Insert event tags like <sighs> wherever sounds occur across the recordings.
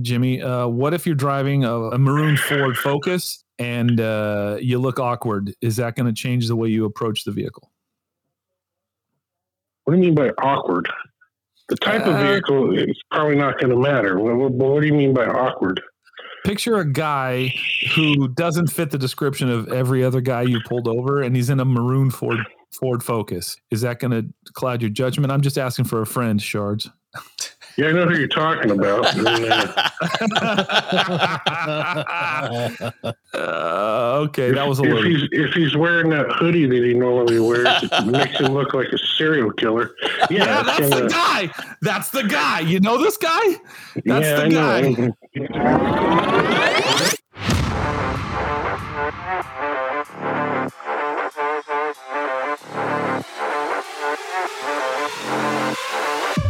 Jimmy. Uh, what if you're driving a, a maroon Ford Focus and uh, you look awkward? Is that going to change the way you approach the vehicle? What do you mean by awkward? The type of Uh, vehicle is probably not going to matter. What, what do you mean by awkward? Picture a guy who doesn't fit the description of every other guy you pulled over, and he's in a maroon Ford Ford Focus. Is that going to cloud your judgment? I'm just asking for a friend, Shards. <laughs> Yeah, I know who you're talking about. Uh, <laughs> <laughs> Uh, okay, that was a if little. he's if he's wearing that hoodie that he normally wears, it <laughs> makes him look like a serial killer. Yeah, Yeah, that's the gonna- guy. That's the guy. You know this guy? That's yeah, the I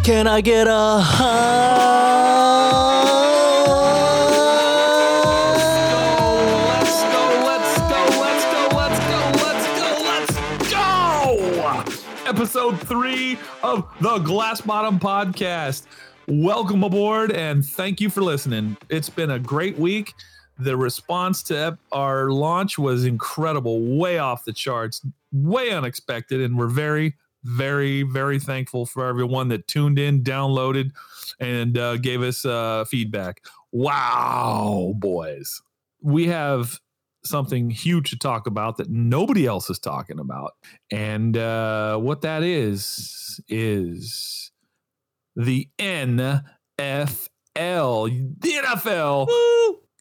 Can I get a Let's go, let's go, let's go, let's go, let's go, let's go. Episode three of the Glass Bottom Podcast. Welcome aboard and thank you for listening. It's been a great week. The response to our launch was incredible, way off the charts, way unexpected, and we're very, very, very thankful for everyone that tuned in, downloaded, and uh, gave us uh, feedback. Wow, boys we have something huge to talk about that nobody else is talking about. And uh, what that is, is the NFL. The NFL.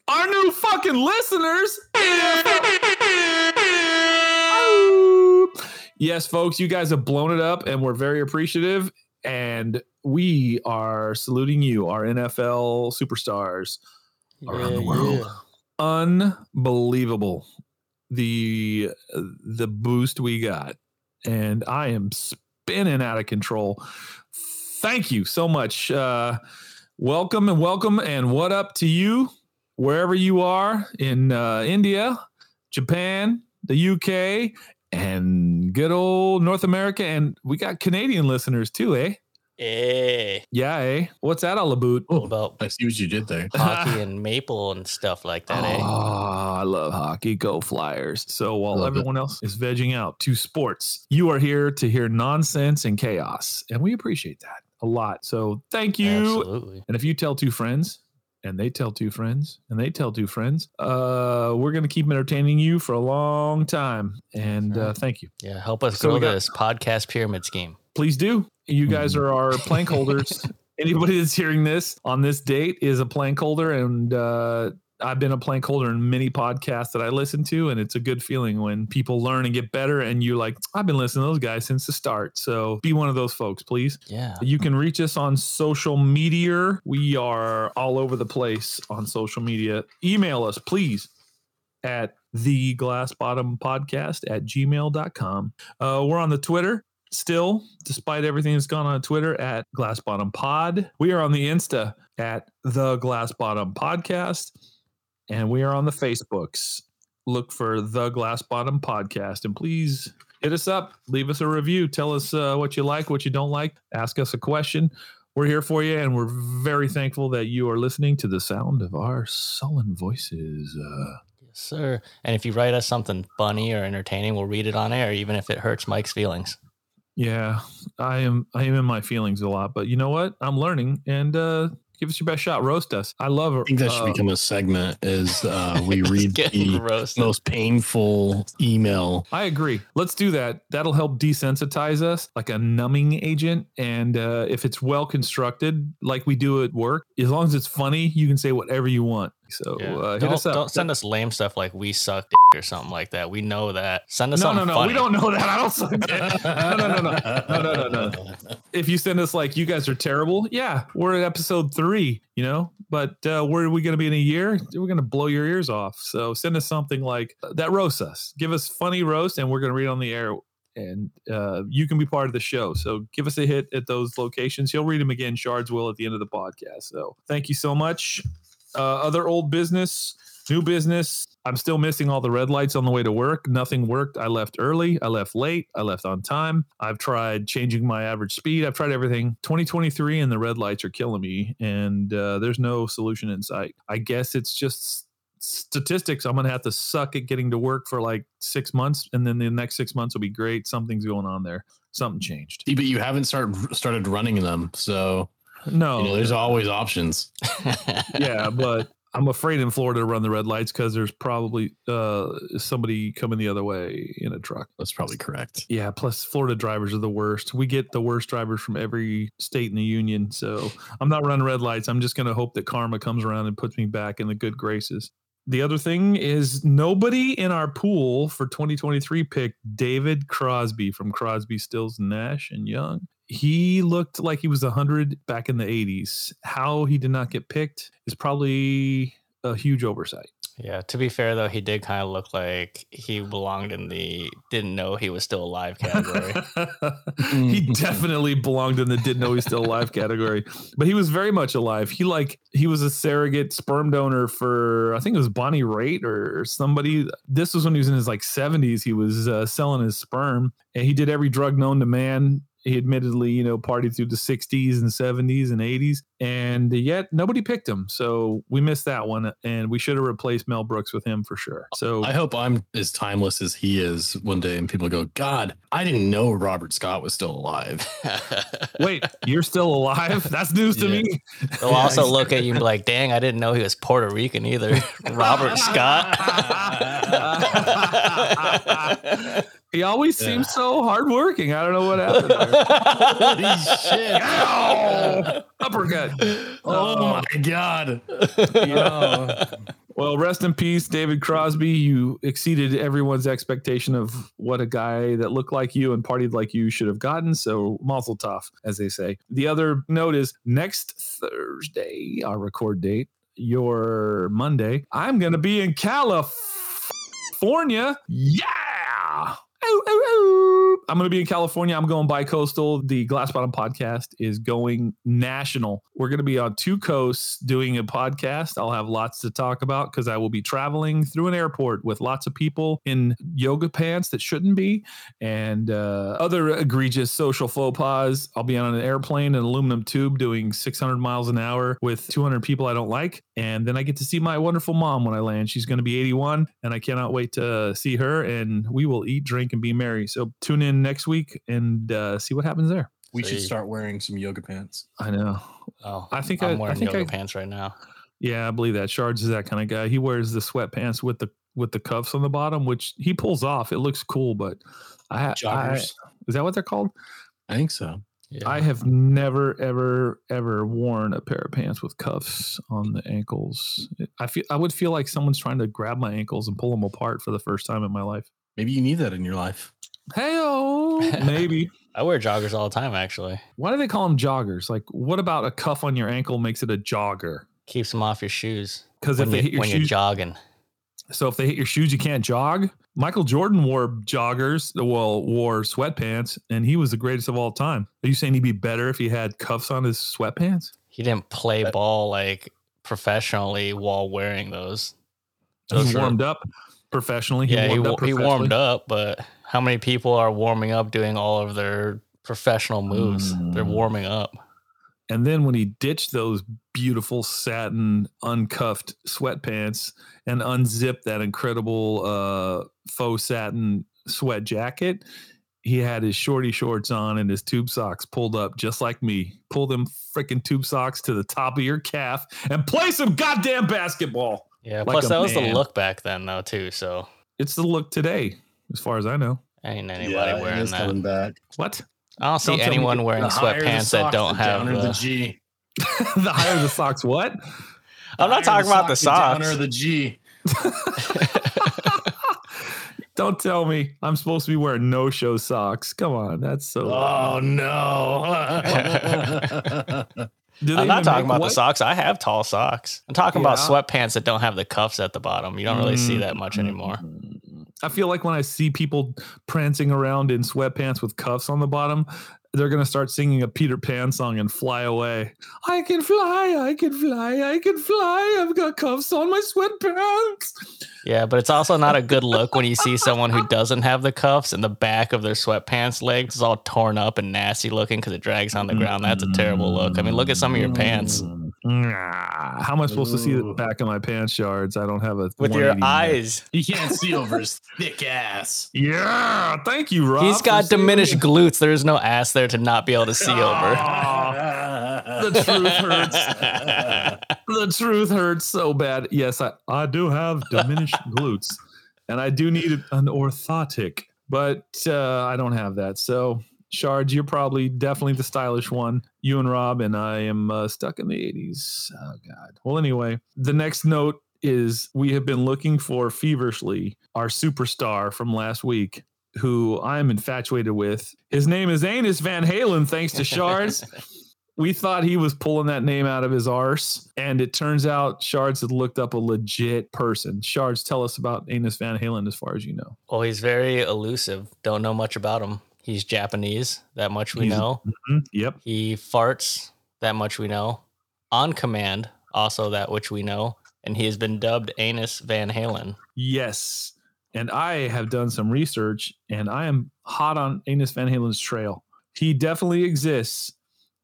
Our new fucking listeners. <laughs> yes, folks, you guys have blown it up and we're very appreciative. And we are saluting you, our NFL superstars around the world. Unbelievable. The the boost we got. And i am spinning out of control. Thank you so much. Uh welcome and welcome and what up to you wherever you are in uh india japan the uk and good old north america and we got canadian listeners too eh Eh. yeah eh what's that all about Oh, about I see what you did there. <laughs> hockey and maple and stuff like that, eh? Oh, I love hockey. Go Flyers. So while Love it. everyone else is vegging out to sports, you are here to hear nonsense and chaos. And we appreciate that a lot. So thank you. Absolutely. And if you tell two friends, and they tell two friends, and they tell two friends, uh, we're going to keep entertaining you for a long time. And uh, thank you. Yeah, help us So grow got- this podcast pyramid scheme. Please do. You guys are our plank holders. <laughs> Anybody that's hearing this on this date is a plank holder, and uh, I've been a plank holder in many podcasts that I listen to, and it's a good feeling when people learn and get better, and you're like, I've been listening to those guys since the start. So be one of those folks, please. Yeah. You can reach us on social media. We are all over the place on social media. Email us, please, at the glass bottom podcast at gmail.com. Uh, we're on the Twitter still, despite everything that's gone on Twitter at glass bottom pod. We are on the Insta at the glass bottom podcast. And we are on the Facebooks. Look for the glass bottom podcast. And please hit us up, leave us a review, tell us uh, what you like, what you don't like, ask us a question. We're here for you, and we're very thankful that you are listening to the sound of our sullen voices. Uh, Yes, sir. And if you write us something funny or entertaining, we'll read it on air, even if it hurts Mike's feelings. yeah, I am. I am in my feelings a lot, but you know what? I'm learning, and uh, give us your best shot. Roast us. I love. It. I think that should uh, become a segment. Is uh, <laughs> we read the roasted. most painful email. I agree. Let's do that. That'll help desensitize us like a numbing agent. And uh, if it's well constructed, like we do at work, as long as it's funny, you can say whatever you want. So Yeah. uh, don't, us don't send us lame stuff like we suck dick or something like that. We know that. Send us no, no, no. funny. We don't know that. I don't suck dick. No, no, no, no. No, no, no, no. <laughs> If you send us like you guys are terrible, yeah, we're at episode three, you know. But uh, where are we going to be in a year? We're going to blow your ears off. So send us something like that roasts us. Give us funny roast, and we're going to read on the air. And uh, you can be part of the show. So give us a hit at those locations. He'll read them again. Shards will at the end of the podcast. So thank you so much. Uh, other old business, new business. I'm still missing all the red lights on the way to work. Nothing worked. I left early. I left late. I left on time. I've tried changing my average speed. I've tried everything. 2023 and the red lights are killing me, and uh, there's no solution in sight. I guess it's just statistics. I'm going to have to suck at getting to work for like six months, and then the next six months will be great. Something's going on there. Something changed. But you haven't started started running them, so No, you know there's always options. <laughs> yeah, but I'm afraid in Florida to run the red lights because there's probably uh, somebody coming the other way in a truck. That's probably correct. Yeah, plus Florida drivers are the worst. We get the worst drivers from every state in the union. So I'm not running red lights. I'm just going to hope that karma comes around and puts me back in the good graces. The other thing is nobody in our pool for 2023 picked David Crosby from Crosby, Stills, Nash, and Young. He looked like he was 100 back in the 80s. How he did not get picked is probably a huge oversight. Yeah, to be fair though, he did kind of look like he belonged in the didn't know he was still alive category. <laughs> <laughs> he definitely belonged in the didn't know he's still alive category, but he was very much alive. He like he was a surrogate sperm donor for I think it was Bonnie Raitt or somebody. This was when he was in his like 70s. He was uh, selling his sperm, and he did every drug known to man. He admittedly, you know, partied through the 60s and 70s and 80s, and yet nobody picked him. So we missed that one, and we should have replaced Mel Brooks with him for sure. So I hope I'm as timeless as he is one day, and people go, "God, I didn't know Robert Scott was still alive." <laughs> wait, you're still alive? That's news to Yeah. me. They'll also look at you and be like, "Dang, I didn't know he was Puerto Rican either." <laughs> Robert Scott. <laughs> he always Yeah. seems so hardworking. I don't know what happened there. Holy shit! Ow! Uppercut. Oh, oh my god! Yeah. Well, rest in peace, David Crosby. You exceeded everyone's expectation of what a guy that looked like you and partied like you should have gotten. So, mazel tov, as they say. The other note is next Thursday, our record date, your Monday, I'm going to be in California. Yeah. I'm going to be in California. I'm going bi coastal. The Glass Bottom podcast is going national. We're going to be on two coasts doing a podcast. I'll have lots to talk about because I will be traveling through an airport with lots of people in yoga pants that shouldn't be and uh, other egregious social faux pas. I'll be on an airplane, an aluminum tube doing 600 miles an hour with 200 people I don't like. And then I get to see my wonderful mom when I land. She's going to be 81 and I cannot wait to see her and we will eat, drink, and be merry. So tune in next week and uh, see what happens there. We So should you- start wearing some yoga pants. I know. Oh, I think I- I'm I wearing think yoga I- pants right now. Yeah, I believe that. Shards is that kind of guy. He wears the sweatpants with the with the cuffs on the bottom, which he pulls off. It looks cool, but I, ha- I is that what they're called? I think so. Yeah. I have never, ever, ever worn a pair of pants with cuffs on the ankles. I feel I would feel like someone's trying to grab my ankles and pull them apart for the first time in my life. Maybe you need that in your life. Hey, <laughs> maybe. I wear joggers all the time. Actually, Why do they call them joggers? Like, what about a cuff on your ankle makes it a jogger? keeps them off your shoes Because if when, they you, hit your when you're shoes, jogging. so if they hit your shoes, you can't jog. Michael Jordan wore joggers, well, wore sweatpants, and he was the greatest of all time. Are you saying he'd be better if he had cuffs on his sweatpants? He didn't play ball like professionally while wearing those. he Those are- warmed up professionally. yeah, he, warmed wa- up he warmed up, but how many people are warming up doing all of their professional moves? They're Mm. warming up. And then when he ditched those beautiful satin uncuffed sweatpants and unzipped that incredible uh, faux satin sweat jacket, he had his shorty shorts on and his tube socks pulled up just like me. Pull them freaking tube socks to the top of your calf and play some goddamn basketball. Yeah. Like plus, a that was man. the look back then, though, too. So It's the look today, as far as I know. ain't anybody wearing that. back. What? I don't see Don't tell me anyone wearing The higher sweatpants that don't the have. The, the G. <laughs> the higher the socks, what? I'm not Higher talking about the socks. downer the G. <laughs> Don't tell me I'm supposed to be wearing no show socks. Come on, that's so. Oh no! <laughs> I'm not talking about the socks. I have tall socks. I'm talking about sweatpants that don't have the cuffs at the bottom. You don't really see that much mm-hmm. anymore. I feel like when I see people prancing around in sweatpants with cuffs on the bottom, they're gonna start singing a Peter Pan song and fly away. I can fly, I can fly, I can fly. I've got cuffs on my sweatpants. Yeah, but it's also not a good look when you see someone who doesn't have the cuffs and the back of their sweatpants legs is all torn up and nasty looking because it drags on the mm-hmm. ground. That's a terrible look. I mean, look at some of your pants how am I supposed to see the back of my pants yards? I don't have a with your 180 there. eyes. You can't see over his thick ass. Yeah, thank you, Rob. He's for got diminished me. glutes. There is no ass there to not be able to see over. The truth hurts. the truth hurts so bad. Yes, I, I do have diminished <laughs> glutes, and I do need an orthotic, but uh, I don't have that. So, Shards, you're probably definitely the stylish one. You and Rob, and I am uh, stuck in the 80s. Oh, God. Well, anyway, the next note is we have been looking for feverishly our superstar from last week. Who I'm infatuated with. His name is Anus Van Halen, thanks to Shards <laughs> we thought he was pulling that name out of his arse, and it turns out Shards had looked up a legit person. Shards, tell us about Anus Van Halen as far as you know. Well, he's very elusive. Don't know much about him. He's Japanese. That much we He's- know. Mhm, Yep. He farts. That much we know. On command, also that which we know. And he has been dubbed Anus Van Halen. Yes. And I have done some research, and I am hot on Anus Van Halen's trail. He definitely exists.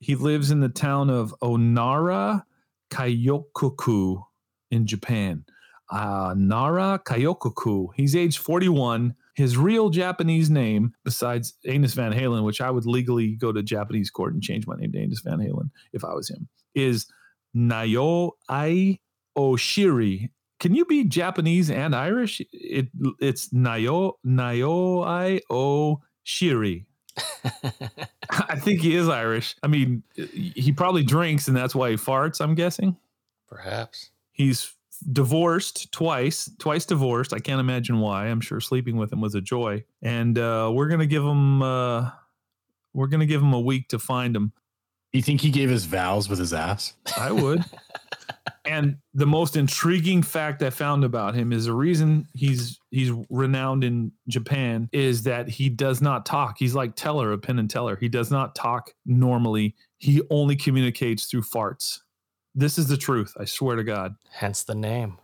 He lives in the town of Onara Kayokoku in Japan. Uh, Nara Kayokoku. He's age 41. His real Japanese name, besides Anus Van Halen, which I would legally go to Japanese court and change my name to Anus Van Halen if I was him, is Nayo Ai Oshiri. Can you be Japanese and Irish? It it's Nayo Nayo Ai Oshiri. <laughs> I think he is Irish. I mean, he probably drinks and that's why he farts, I'm guessing. Perhaps. He's divorced twice, twice divorced. I can't imagine why. I'm sure sleeping with him was a joy. And uh, we're gonna give him uh, we're gonna give him a week to find him. You think he gave his vows with his ass? I would. <laughs> and the most intriguing fact I found about him is the reason he's he's renowned in Japan is that he does not talk. He's like Teller a Penn and Teller. He does not talk normally. He only communicates through farts. This is the truth. I swear to God. Hence the name.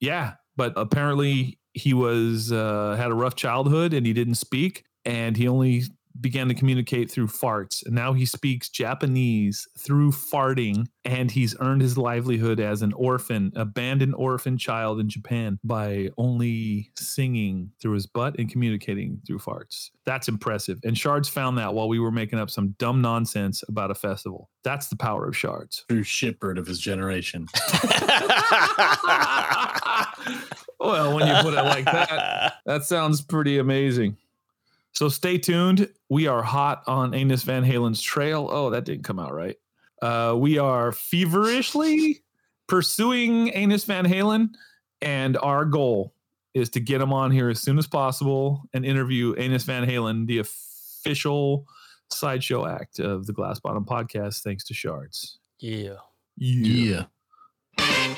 Yeah, but apparently he was uh, had a rough childhood and he didn't speak, and he only began to communicate through farts. And now he speaks Japanese through farting, and he's earned his livelihood as an orphan, abandoned orphan child in Japan by only singing through his butt and communicating through farts. That's impressive. And Shards found that while we were making up some dumb nonsense about a festival. That's the power of Shards. True shitbird of his generation. <laughs> well, when you put it like that, that sounds pretty amazing. So stay tuned. We are hot on Anus Van Halen's trail. Oh, that didn't come out right. Uh, we are feverishly pursuing Anus Van Halen, and our goal is to get him on here as soon as possible and interview Anus Van Halen, the official sideshow act of the Glass Bottom podcast, thanks to Shards. yeah. Yeah. How?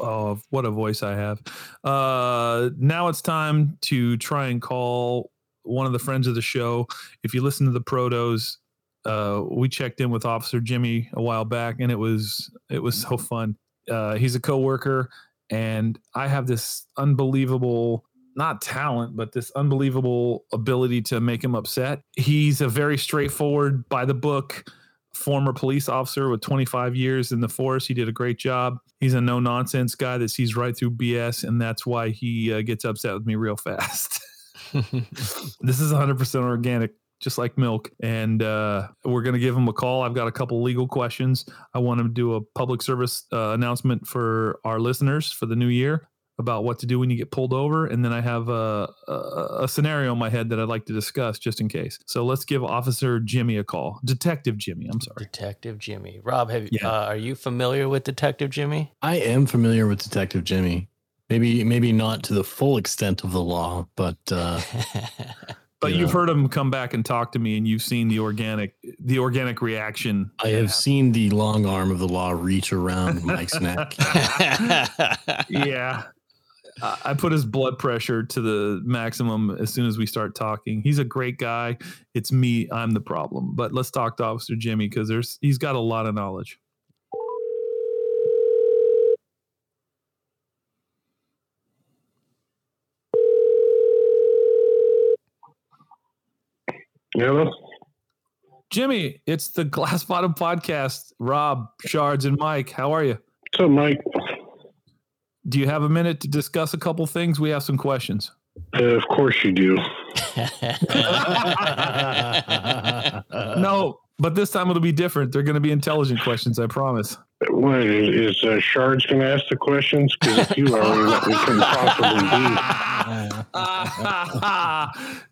Oh, what a voice I have. Uh, now it's time to try and call one of the friends of the show. If you listen to the protos, uh, we checked in with Officer Jimmy a while back, and it was it was so fun. Uh, he's a coworker, and I have this unbelievable not talent, but this unbelievable ability to make him upset. He's a very straightforward, by the book former police officer with 25 years in the force. He did a great job. He's a no nonsense guy that sees right through BS, and that's why he uh, gets upset with me real fast. <laughs> this is 100% organic, just like milk. And uh, we're going to give him a call. I've got a couple legal questions. I want him to do a public service uh, announcement for our listeners for the new year about what to do when you get pulled over. And then I have a, a, a scenario in my head that I'd like to discuss just in case. So let's give Officer Jimmy a call. Detective Jimmy, I'm sorry. Detective Jimmy. Rob, have Yeah. uh, are you familiar with Detective Jimmy? I am familiar with Detective Jimmy. Maybe maybe not to the full extent of the law, but uh, <laughs> But you you've heard him come back and talk to me, and you've seen the organic, the organic reaction. I have seen the long arm of the law reach around Mike's neck. <laughs> yeah. I put his blood pressure to the maximum as soon as we start talking. He's a great guy. It's me. I'm the problem. But let's talk to Officer Jimmy because there's he's got a lot of knowledge. Hello. Jimmy, it's the Glass Bottom Podcast. Rob, Shards, and Mike. How are you? So, Mike? Do you have a minute to discuss a couple things? We have some questions. Uh, of course you do. <laughs> No, but this time it'll be different. They're going to be intelligent questions, I promise. What is, is uh, Shards going to ask the questions? Because if you are, we couldn't possibly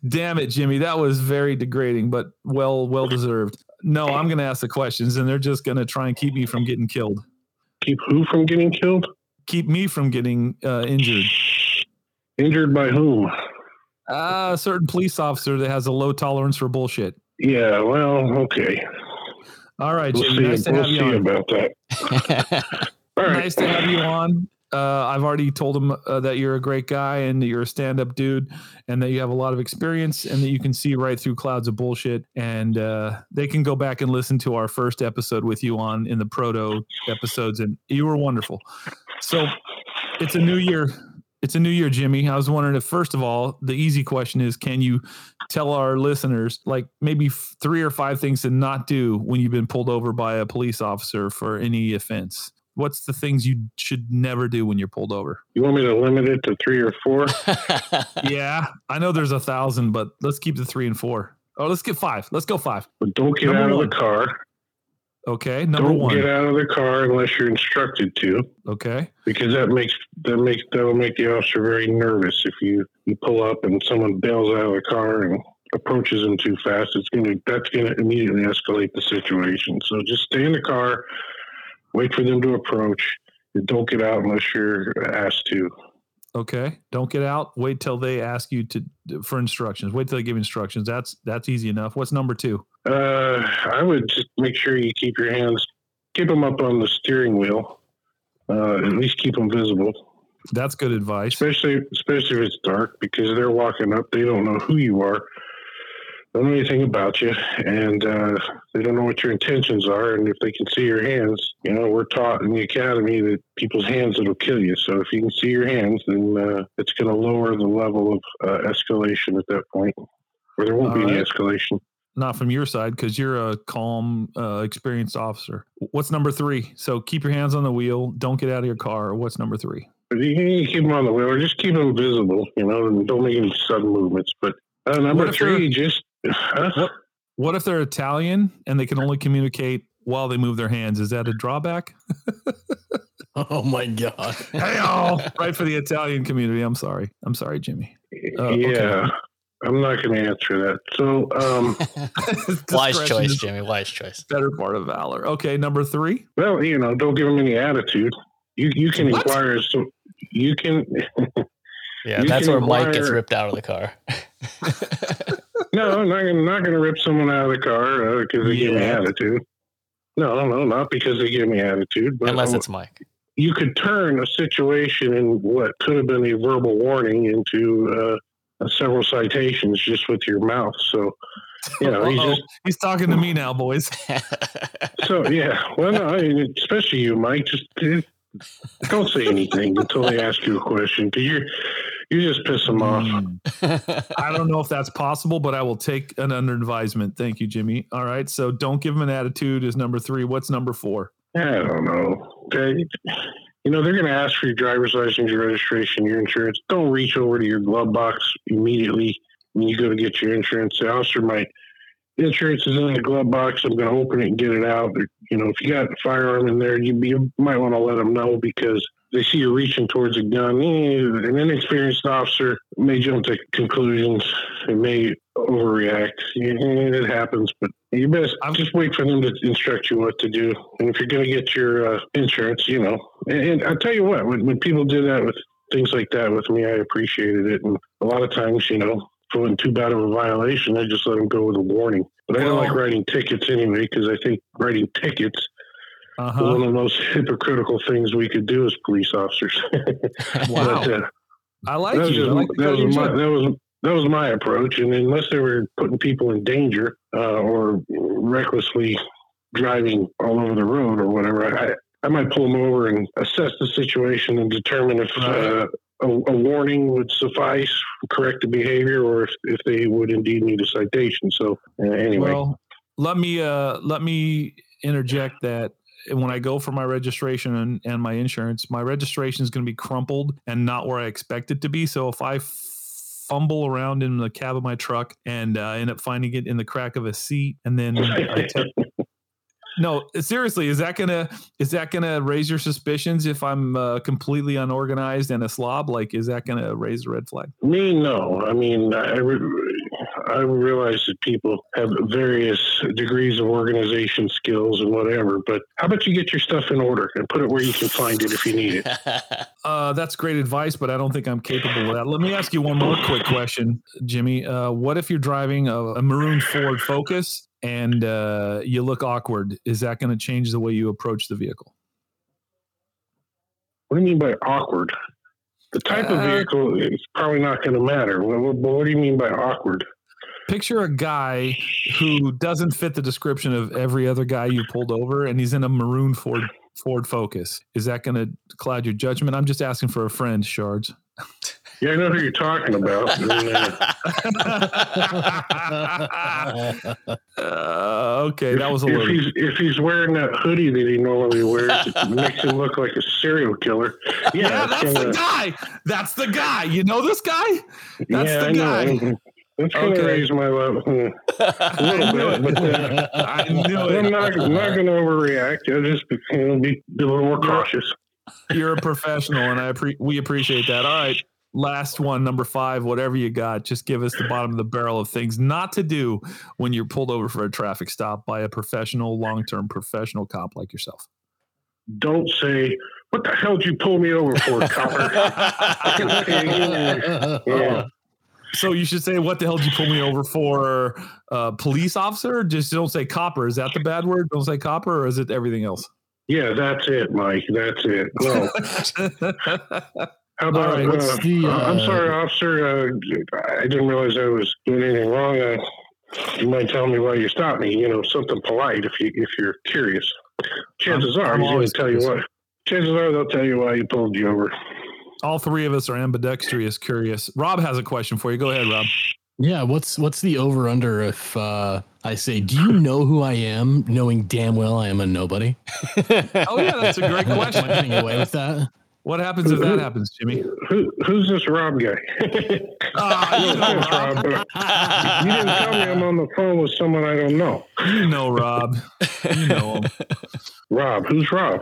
be. <laughs> Damn it, Jimmy. That was very degrading, but well, well deserved. No, I'm going to ask the questions, and they're just going to try and keep me from getting killed, Keep who from getting killed? Keep me from getting uh, injured. Injured by whom? Uh, a certain police officer that has a low tolerance for bullshit. Yeah, well, okay. All right, We'll Jimmy. Nice to We'll have you see on. about that. <laughs> All right. Nice to have you on. Uh, I've already told him uh, that you're a great guy and that you're a stand-up dude, and that you have a lot of experience, and that you can see right through clouds of bullshit. And uh, they can go back and listen to our first episode with you on in the proto episodes, and you were wonderful. So it's a new year. It's a new year, Jimmy. I was wondering if, first of all, the easy question is, can you tell our listeners like maybe f- three or five things to not do when you've been pulled over by a police officer for any offense? What's the things you should never do when you're pulled over? You want me to limit it to three or four? <laughs> yeah, I know there's a thousand, but let's keep the three and four. Oh, let's get five. Let's go five. But don't get Number out one. of the car. Okay, number don't one. get out of the car unless you're instructed to, Okay, because that makes that makes that'll make the officer very nervous. If you you pull up and someone bails out of the car and approaches them too fast, it's gonna that's gonna immediately escalate the situation. So just stay in the car, wait for them to approach, and don't get out unless you're asked to. Okay. Don't get out. Wait till they ask you to for instructions. Wait till they give instructions. That's that's easy enough. What's number two? Uh, I would just make sure you keep your hands, keep them up on the steering wheel. Uh, at least keep them visible, That's good advice. especially especially if it's dark, because they're walking up. They don't know who you are, don't know anything about you, and uh, they don't know what your intentions are. And if they can see your hands, you know, we're taught in the academy that people's hands it'll kill you. So if you can see your hands, then uh, it's going to lower the level of uh, escalation at that point, or there won't All be any escalation. Not from your side because you're a calm, uh, experienced officer. What's number three? So keep your hands on the wheel. Don't get out of your car. What's number three? You can keep them on the wheel, or just keep them visible, you know, and don't make any sudden movements. But uh, number three, just huh? What What if they're Italian and they can only communicate while they move their hands? Is that a drawback? <laughs> oh my god. Hey, all <laughs> right for the Italian community. I'm sorry. I'm sorry, Jimmy. Uh, yeah, okay. I'm not going to answer that. So, um, <laughs> Wise choice, Jimmy. Wise choice. Better part of valor. Okay, number three. well, you know, don't give them any attitude. You you can What? inquire as to you can. Yeah, You that's can where Mike gets ripped out of the car. No, I'm not gonna not gonna rip someone out of the car because they give me attitude. No, no, not because they give me attitude, but Unless it's Mike. you could turn a situation in what could have been a verbal warning into uh, several citations just with your mouth. So, you know, he's just He's talking to me now, boys. <laughs> so yeah. Well, no, I mean, especially you, Mike. Just eh, don't say anything until they ask you a question because you're you just piss them off. Mm. <laughs> I don't know if that's possible, but I will take an under advisement. Thank you, Jimmy. All right. So don't give them an attitude is number three. What's number four? I don't know. Okay. You know, they're going to ask for your driver's license, your registration, your insurance. Don't reach over to your glove box immediately when you go to get your insurance. The officer might, insurance is in the glove box. I'm going to open it and get it out. You know, if you got a firearm in there, you, you might want to let them know because they see you reaching towards a gun. Eh, An inexperienced officer may jump to conclusions and may overreact. It happens, but you best just wait for them to instruct you what to do. And if you're going to get your uh, insurance, you know, and, and I'll tell you what, when, when people did that with things like that with me, I appreciated it. And a lot of times, you know, wasn't too bad of a violation, I just let them go with a warning. But I don't like writing tickets anyway because I think writing tickets Uh is one of the most <laughs> hypocritical things we could do as police officers. <laughs> Wow. But, uh, I like that was, you. Just- like that, was my, that was that was my approach. And unless they were putting people in danger uh, or recklessly driving all over the road or whatever, I, I might pull them over and assess the situation and determine if uh, a, a warning would suffice, correct the behavior, or if, if they would indeed need a citation. So uh, anyway, Well, let me uh let me interject that when I go for my registration and, and my insurance, my registration is going to be crumpled and not where I expect it to be. So if I fumble around in the cab of my truck and uh, end up finding it in the crack of a seat, and then <laughs> I te- no, seriously, is that gonna is that gonna raise your suspicions if I'm uh, completely unorganized and a slob? Like, is that gonna raise a red flag? me, no. I mean, I, re- I realize that people have various degrees of organization skills and whatever, but how about you get your stuff in order and put it where you can find it if you need it? <laughs> Uh, that's great advice, but I don't think I'm capable of that. Let me ask you one more quick question, Jimmy. Uh, what if you're driving a, a maroon Ford Focus and uh, you look awkward? Is that going to change the way you approach the vehicle? What do you mean by awkward? The type of Uh, vehicle is probably not going to matter. What, what, what do you mean by awkward? Picture a guy who doesn't fit the description of every other guy you pulled over, and he's in a maroon Ford Ford Focus. Is that going to cloud your judgment? I'm just asking for a friend, Shards. <laughs> Yeah, I know who you're talking about. <laughs> Uh, okay, that was a if little. he's if he's wearing that hoodie that he normally wears, it <laughs> makes him look like a serial killer. Yeah, Yeah, that's gonna- the guy. That's the guy. You know this guy? That's yeah, the I guy. That's going to Okay. raise my level hmm, a little <laughs> bit, but uh, I knew I'm it. not, I'm not going to overreact. I'll just you know, be a little more cautious. You're a professional, and I appre- we appreciate that. All right, last one, number five. Whatever you got, just give us the bottom of the barrel of things not to do when you're pulled over for a traffic stop by a professional, long-term professional cop like yourself. Don't say, "What the hell did you pull me over for, copper?" <laughs> yeah. So you should say, "What the hell did you pull me over for?" Uh, police officer. Just don't say copper. Is that the bad word? Don't say copper, or is it everything else? yeah, that's it, Mike. That's it. No. <laughs> How about? right, uh, what's the, I'm uh, sorry, officer. Uh, I didn't realize I was doing anything wrong. Uh, you might tell me why you stopped me. You know, something polite if you if you're curious. Chances I'm- are I'm he's going always to tell you curious. what. Chances are they'll tell you why he pulled you over. All three of us are ambidextrous, curious. Rob has a question for you. Go ahead, Rob. Yeah, what's what's the over under if uh, I say, "Do you know who I am?" knowing damn well I am a nobody? Oh yeah, that's a great <laughs> Am I question. getting away with that? What happens if that happens, Jimmy? Who who's this Rob guy? <laughs> Ah, you know, Rob. You didn't tell me I'm on the phone with someone I don't know. You know Rob. You know him. <laughs> Rob, who's Rob?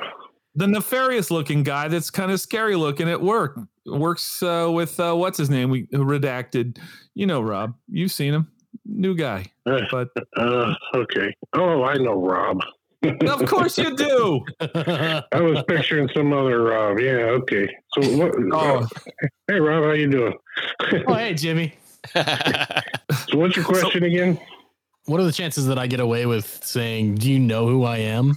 The nefarious looking guy that's kind of scary looking at work. Works uh, with uh, what's his name? We redacted. You know Rob. You've seen him. New guy. Uh, But uh, okay. Oh, I know Rob. Of course you do. <laughs> I was picturing some other Rob. Yeah, okay. So what? Oh, uh, Hey, Rob, how you doing? oh, hey, Jimmy. <laughs> So what's your question again? What are the chances that I get away with saying, "Do you know who I am?"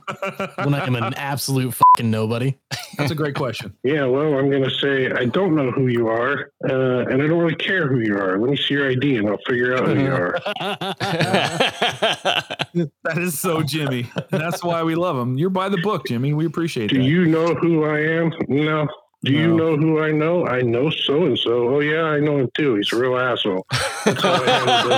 when I am an absolute fucking nobody? that's a great question. <laughs> Yeah, well, I'm going to say I don't know who you are, uh, and I don't really care who you are. Let me see your ID, and I'll figure out who you are. <laughs> <laughs> That is so Jimmy. That's why we love him. You're by the book, Jimmy. We appreciate it. Do that. you know who I am? No. Do you No. know who I know? I know so and so. Oh yeah, I know him too. He's a real asshole. That's how I handle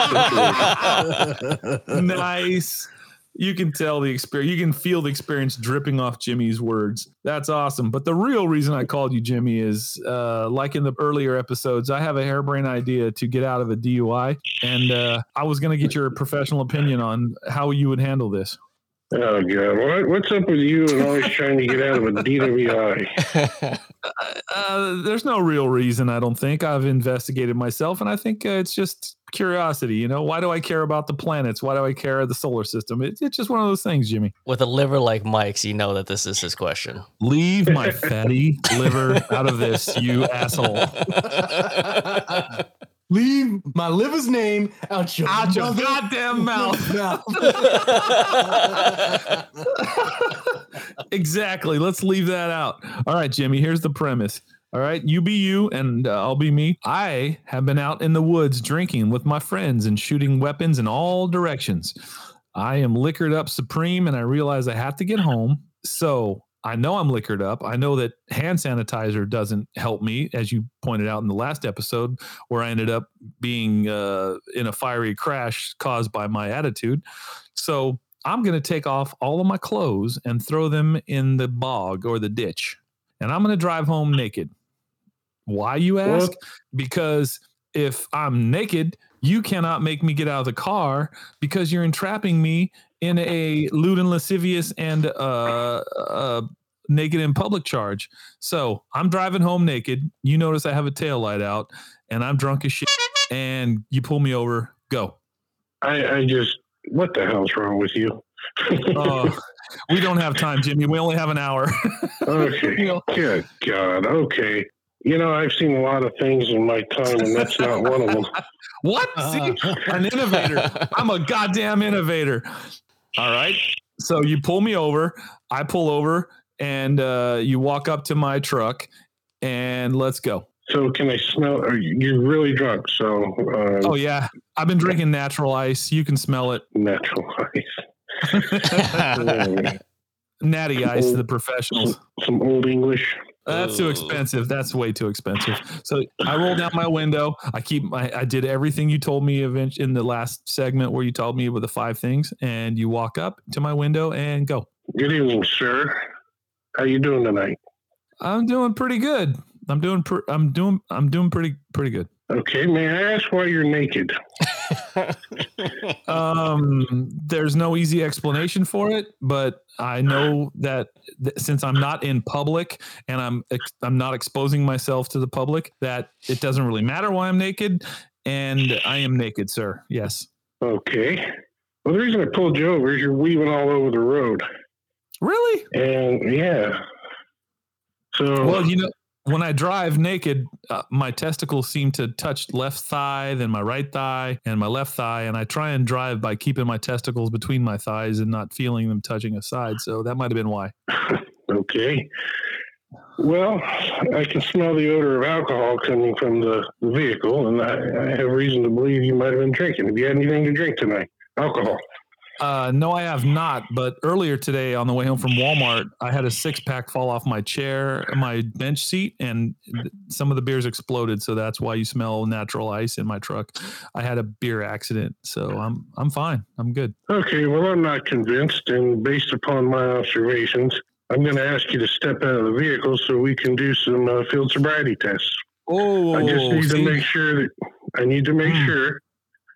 those situations. nice. You can tell the experience. You can feel the experience dripping off Jimmy's words. That's awesome. But the real reason I called you Jimmy is, uh, like in the earlier episodes, I have a harebrained idea to get out of a DUI, and uh, I was going to get your professional opinion on how you would handle this. Oh god, what, what's up with you and always <laughs> trying to get out of a DWI? <laughs> Uh, there's no real reason. I don't think I've investigated myself, and I think uh, it's just curiosity. You know, why do I care about the planets? Why do I care of the solar system? It, it's just one of those things, Jimmy. With a liver like Mike's, you know that this is his question. Leave my <laughs> fatty liver out of this, you asshole. Leave my liver's name out your, Out your goddamn <laughs> mouth. mouth. <laughs> exactly. Let's leave that out. All right, Jimmy, here's the premise. All right, you be you and uh, I'll be me. I have been out in the woods drinking with my friends and shooting weapons in all directions. I am liquored up supreme and I realize I have to get home. So I know I'm liquored up. I know that hand sanitizer doesn't help me, as you pointed out in the last episode, where I ended up being uh, in a fiery crash caused by my attitude. So I'm going to take off all of my clothes and throw them in the bog or the ditch. And I'm going to drive home naked. Why, you ask? What? Because if I'm naked, you cannot make me get out of the car because you're entrapping me in a lewd and lascivious and uh, uh, naked in public charge. So I'm driving home naked. You notice I have a tail light out and I'm drunk as shit. And you pull me over. Go. I, I just, what the hell's wrong with you? Oh, we don't have time, Jimmy. We only have an hour. <laughs> okay. You know, Good God. Okay. You know, I've seen a lot of things in my time, and that's not one of them. <laughs> what? See, an innovator. I'm a goddamn innovator. All right. So you pull me over. I pull over, and uh, you walk up to my truck, and let's go. So, can I smell? Are you, you're really drunk, so uh, Oh yeah, I've been drinking natural ice. You can smell it. natural ice. <laughs> Natty ice, the professionals. Some old English. That's too expensive. That's way too expensive. So I roll down my window. I keep my. I did everything you told me event- in the last segment where you told me with the five things, and you walk up to my window and go. Good evening, sir. How you doing tonight? I'm doing pretty good. I'm doing. Pr- I'm doing. I'm doing pretty pretty good. Okay, may I ask why you're naked? <laughs> Um, there's no easy explanation for it, but I know that th- since I'm not in public and I'm ex- I'm not exposing myself to the public, that it doesn't really matter why I'm naked, and I am naked, sir. Yes. Okay. Well, the reason I pulled you over is you're weaving all over the road, Really? and yeah. So Well, you know, when I drive naked, uh, my testicles seem to touch left thigh, then my right thigh, and my left thigh, and I try and drive by keeping my testicles between my thighs and not feeling them touching aside. So that might have been why. <laughs> Okay. Well, I can smell the odor of alcohol coming from the vehicle, and I, I have reason to believe you might have been drinking. Have you had anything to drink tonight? Alcohol. Uh, no, I have not. But earlier today, on the way home from Walmart, I had a six pack fall off my chair, my bench seat, and some of the beers exploded. So that's why you smell natural ice in my truck. I had a beer accident, so I'm I'm fine. I'm good. Okay, well, I'm not convinced, and based upon my observations, I'm going to ask you to step out of the vehicle so we can do some uh, field sobriety tests. Oh, I just need to make sure that I need to make Hmm. sure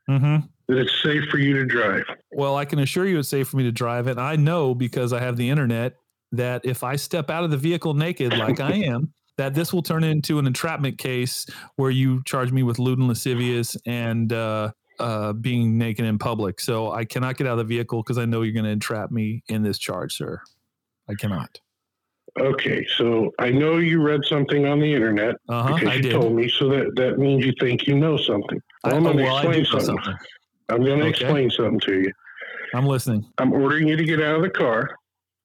hmm that it's safe for you to drive. Well, I can assure you it's safe for me to drive And I know because I have the internet that if I step out of the vehicle naked, like I am, <laughs> that this will turn into an entrapment case where you charge me with lewd and lascivious and uh, uh, being naked in public. So I cannot get out of the vehicle because I know you're going to entrap me in this charge, sir. I cannot. Okay, so I know you read something on the internet Uh huh. because I you did. so that so that that means you think you know something. I, I'm oh, going to well, explain something. something. I'm going to Okay. explain something to you. I'm listening. I'm ordering you to get out of the car,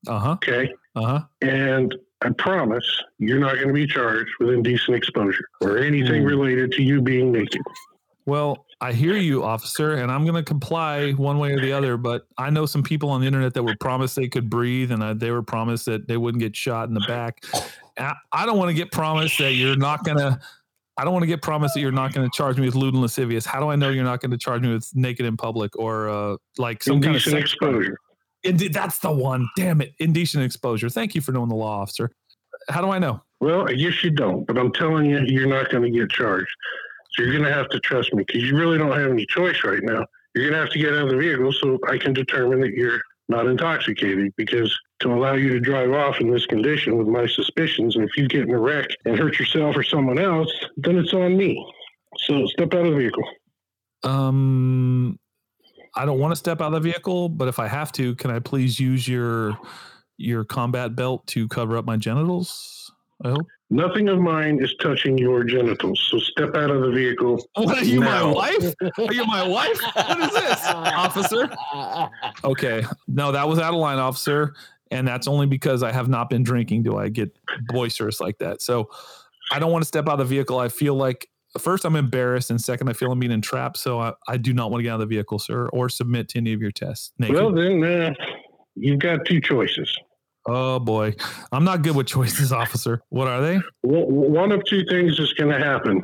Uh huh. okay? Uh huh. And I promise you're not going to be charged with indecent exposure or anything Ooh. related to you being naked. Well, I hear you, officer, and I'm going to comply one way or the other. But I know some people on the internet that were promised they could breathe, and they were promised that they wouldn't get shot in the back. I don't want to get promised that you're not going to. I don't want to get promised that you're not going to charge me with lewd and lascivious. How do I know you're not going to charge me with naked in public or uh, like some kind of sex exposure. Inde- that's the one. Damn it, indecent exposure. Thank you for knowing the law, officer. How do I know? Well, I guess you don't, but I'm telling you, you're not going to get charged. So you're going to have to trust me because you really don't have any choice right now. You're going to have to get out of the vehicle so I can determine that you're not intoxicated because to allow you to drive off in this condition with my suspicions, and if you get in a wreck and hurt yourself or someone else, then it's on me. So step out of the vehicle. Um, I don't want to step out of the vehicle, but if I have to, can I please use your your combat belt to cover up my genitals? I hope. Nothing of mine is touching your genitals. So step out of the vehicle. <laughs> What are you, my wife? Are you my wife? What is this, officer? <laughs> Okay, no, that was out of line, officer, and that's only because I have not been drinking. Do I get boisterous like that? So I don't want to step out of the vehicle. I feel like first I'm embarrassed, and second I feel I'm being entrapped. So I, I do not want to get out of the vehicle, sir, or submit to any of your tests. Naked. Well, then uh, you've got two choices. Oh boy, I'm not good with choices, <laughs> officer. What are they? W- One of two things is going to happen.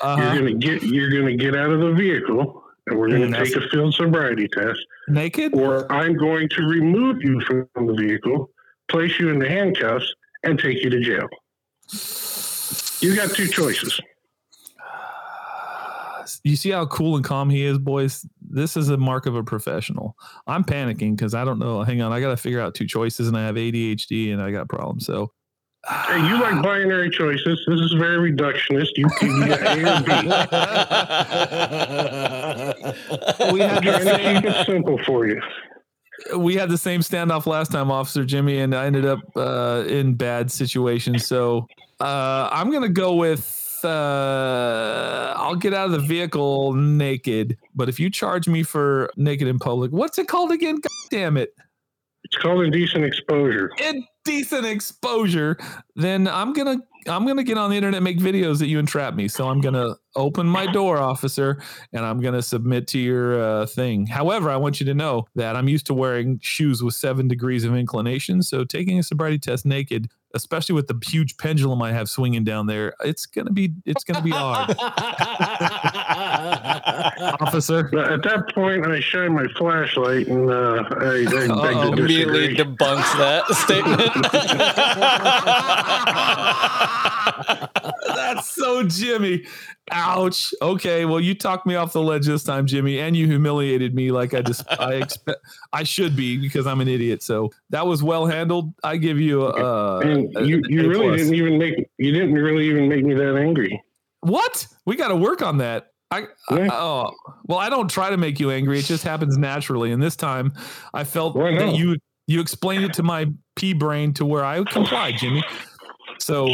Uh-huh. You're going to get you're going to get out of the vehicle, and we're going to take a field sobriety test, Naked? or I'm going to remove you from the vehicle, place you in the handcuffs, and take you to jail. You got two choices. You see how cool and calm he is, boys? This is a mark of a professional. I'm panicking because I don't know. Hang on, I got to figure out two choices, and I have ADHD and I got problems. So, Hey, you like binary choices. This is very reductionist. You can get got A or B. <laughs> we had the Trying to same keep it simple for you. we had the same standoff last time, Officer Jimmy, and I ended up uh, in bad situations. So uh, I'm gonna go with uh, I'll get out of the vehicle naked. But if you charge me for naked in public, what's it called again? God damn it! It's called indecent exposure. Indecent exposure. Then I'm gonna I'm gonna get on the internet make videos that you entrap me. So I'm gonna open my door, officer, and I'm gonna submit to your uh, thing. However, I want you to know that I'm used to wearing shoes with seven degrees of inclination. So taking a sobriety test naked, especially with the huge pendulum I have swinging down there, it's gonna be it's gonna be hard, <laughs> officer. But at that point, I shine my flashlight and uh, I, I beg to Immediately disagree. debunks that <laughs> statement. <laughs> That's so Jimmy. Ouch. Okay, well, you talked me off the ledge this time, Jimmy, and you humiliated me like I just I <laughs> expect I should be because I'm an idiot. So that was well handled. I give you a, uh, and a- you, a you really plus. didn't even make you didn't really even make me that angry. what? We got to work on that. I, I oh well, I don't try to make you angry. It just happens naturally. And this time, I felt Why that you you explained it to my pea brain to where I complied, Jimmy. So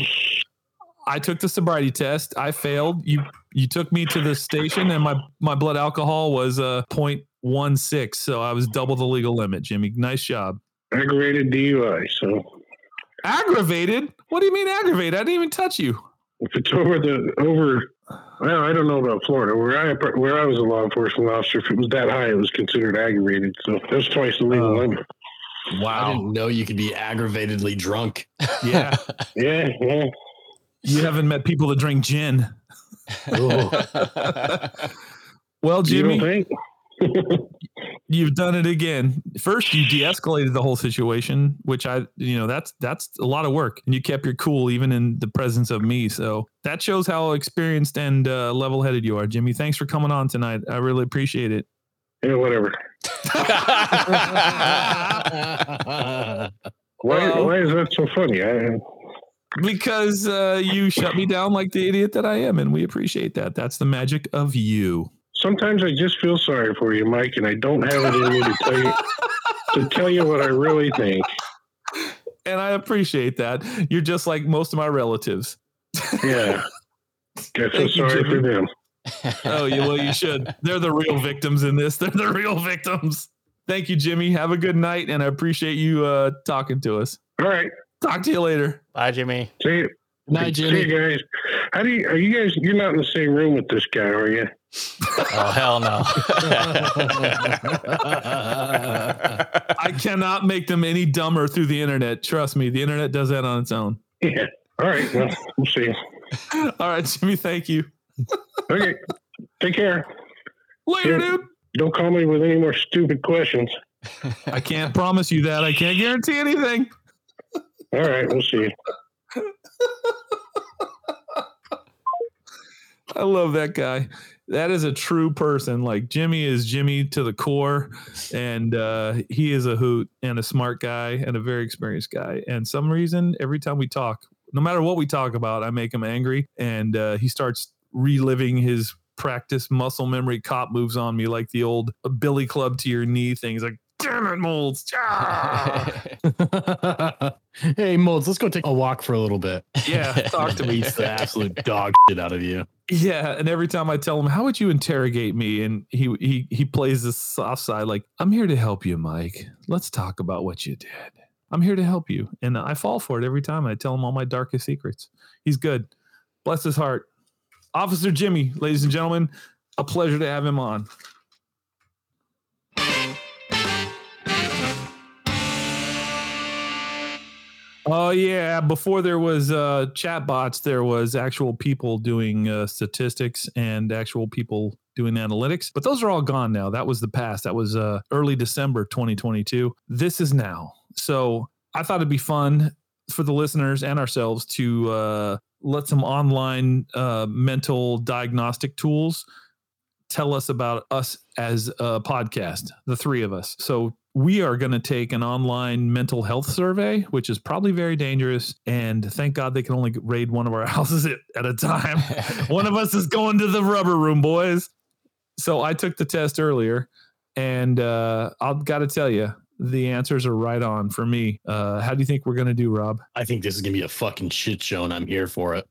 I took the sobriety test. I failed. You you took me to the station, and my my blood alcohol was uh 0.16. So I was double the legal limit, Jimmy. Nice job. Aggravated DUI. So Aggravated? What do you mean aggravated? I didn't even touch you. if it's over the over, well, I don't know about Florida. Where I where I was a law enforcement officer, if it was that high, it was considered aggravated. So that's twice the legal Oh. limit. Wow. I didn't know you could be aggravatedly drunk. Yeah. <laughs> Yeah, yeah. You haven't met people that drink gin. <laughs> Well, Jimmy, think? <laughs> you've done it again. First, you de-escalated the whole situation, which I, you know, that's that's a lot of work, and you kept your cool even in the presence of me. So that shows how experienced and uh, level-headed you are, Jimmy. Thanks for coming on tonight. I really appreciate it. Yeah, whatever. <laughs> Why, why is that so funny? I, Because uh, you shut me down like the idiot that I am, and we appreciate that. That's the magic of you. sometimes I just feel sorry for you, Mike, and I don't have it in me to tell you to tell you what I really think. And I appreciate that. You're just like most of my relatives. Yeah, I feel sorry for them. Oh, you well, you should. They're the real victims in this. They're the real victims. Thank you, Jimmy. Have a good night, and I appreciate you uh, talking to us. All right, Talk to you later. Bye, Jimmy. see you, Night, see Jimmy. you guys. How do you? Are you guys? You're not in the same room with this guy, are you? Oh hell no. <laughs> I cannot make them any dumber through the internet. Trust me, the internet does that on its own. Yeah. All right. Well, we'll see. All right, Jimmy. Thank you. Okay. Take care. Later, Yeah. dude. Don't call me with any more stupid questions. I can't promise you that. I can't guarantee anything. All right. We'll see. <laughs> I love that guy. That is a true person. Like Jimmy is Jimmy to the core, and uh, he is a hoot and a smart guy and a very experienced guy. And some reason, every time we talk, no matter what we talk about, I make him angry, and uh, he starts reliving his practice muscle memory cop moves on me, like the old Billy Club to your knee things. Like, "Damn it, molds!" Ah! <laughs> hey, Molds, let's go take a walk for a little bit. yeah, <laughs> talk to me. The absolute dog shit out of you. Yeah, and every time I tell him, "How would you interrogate me?" and he he he plays this soft side, like, "I'm here to help you, Mike. Let's talk about what you did. I'm here to help you," and I fall for it every time. I tell him all my darkest secrets. He's good. Bless his heart, Officer Jimmy, ladies and gentlemen. A pleasure to have him on. Oh yeah, before there was uh chat bots, there was actual people doing uh, statistics and actual people doing analytics, but those are all gone now. That was the past. That was uh early December 2022. This is now. So, I thought it'd be fun for the listeners and ourselves to uh let some online uh mental diagnostic tools tell us about us as a podcast, the three of us. So we are going to take an online mental health survey, which is probably very dangerous. And thank God they can only raid one of our <laughs> houses at, a time. <laughs> one of us is going to the rubber room, boys. So I took the test earlier, and uh, I've got to tell you, the answers are right on for me. Uh, how do you think we're going to do, Rob? I think this is gonna be a fucking shit show, and I'm here for it.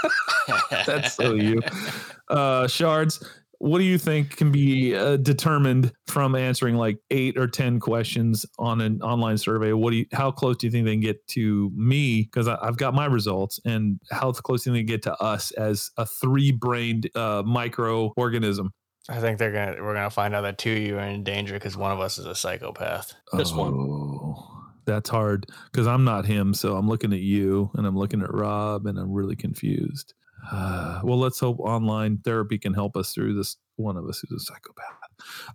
<laughs> That's so you. Uh, shards, what do you think can be uh, determined from answering like eight or ten questions on an online survey? What do you how close do you think they can get to me? Because i've got my results and how close do you think they get to us as a three-brained uh, microorganism? I think they're gonna we're gonna find out that two of you are in danger because one of us is a psychopath. This one. Oh, that's hard because i'm not him so i'm looking at you and i'm looking at rob and i'm really confused uh, well let's hope online therapy can help us through this one of us who's a psychopath.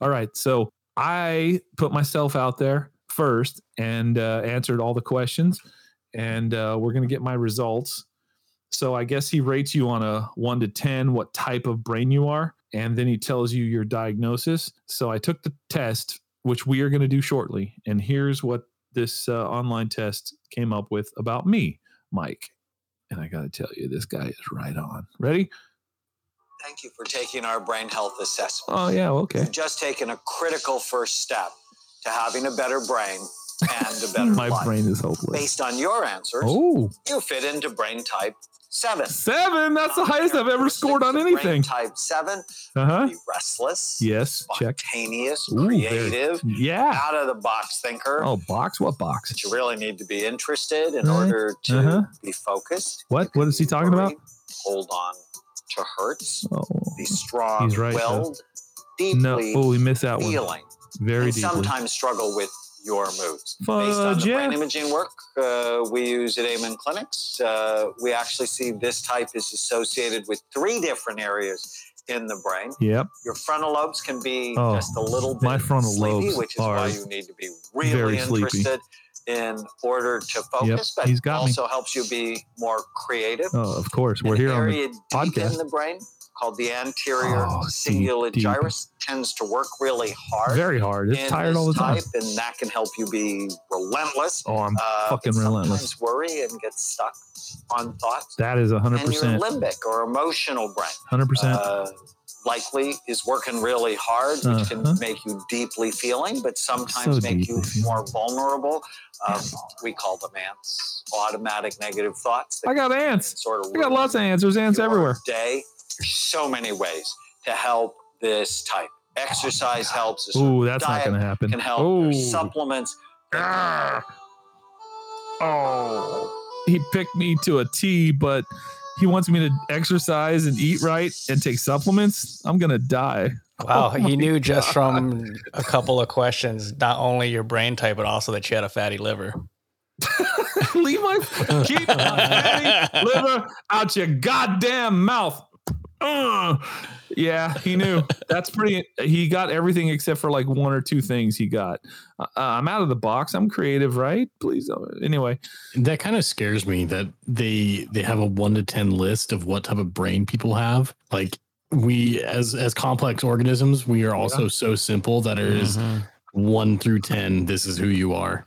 All right so i put myself out there first and uh, answered all the questions and uh, we're going to get my results. So i guess he rates you on a 1 to 10 what type of brain you are and then he tells you your diagnosis. So i took the test which we are going to do shortly and here's what this uh, online test came up with about me mike and I got to tell you, this guy is right on. Ready? Thank you for taking our brain health assessment. Oh, yeah. Okay. You've just taken a critical first step to having a better brain and a <laughs> better My life. brain is hopeless. Based on your answers, Oh, you fit into brain type seven. seven. That's the highest I've ever scored on anything. Type seven. Uh huh. Be restless. Yes. Check. Spontaneous, very- creative, Yeah. out of the box thinker. Oh, box? What box? But you really need to be interested in Right. order to Uh-huh. be focused. What? What is he talking about? Hold on to hurts. Oh, Be strong He's right, though. willed. Deeply no. Oh, we miss that one. feeling. Very and deeply. sometimes struggle with your moods. Based on Fudge, the yeah. brain imaging work uh, we use at Amen Clinics, uh, we actually see this type is associated with three different areas in the brain. Yep. Your frontal lobes can be Oh, just a little bit my frontal sleepy, lobes which is are why you need to be really very sleepy. interested in order to focus, but he's got me. also helps you be more creative. Oh, of course. We're An here on the podcast. in the brain called the anterior Oh, cingulate deep. gyrus tends to work really hard very hard. It's tired all the time. type, and that can help you be relentless. Oh, I'm uh, fucking relentless. Sometimes worry and get stuck on thoughts. That is and your 100%. limbic or emotional brain 100%. uh, likely is working really hard, which can Uh-huh. make you deeply feeling, but sometimes So make you more vulnerable. Um, we call them ants, automatic negative thoughts. I got ants. Sort of I got lots of answers. Ants everywhere. Day. There's so many ways to help this type. Exercise helps. a Ooh, certain that's not going to happen. Can help. Ooh. Supplements. Ah. Oh, he picked me to a T, but he wants me to exercise and eat right and take supplements. I'm gonna die. Wow, Oh he my knew just from a couple of questions not only your brain type, but also that you had a fatty liver. <laughs> Leave my keep <laughs> my fatty liver out your goddamn mouth. Ugh. Yeah, he knew. That's pretty. He got everything except for like one or two things. He got. Uh, I'm out of the box. I'm creative, right? Please. don't- Anyway, That kind of scares me that they they have a one to ten list of what type of brain people have. Like we as as complex organisms, we are also so simple that it is Mhm. one through ten. This is who you are.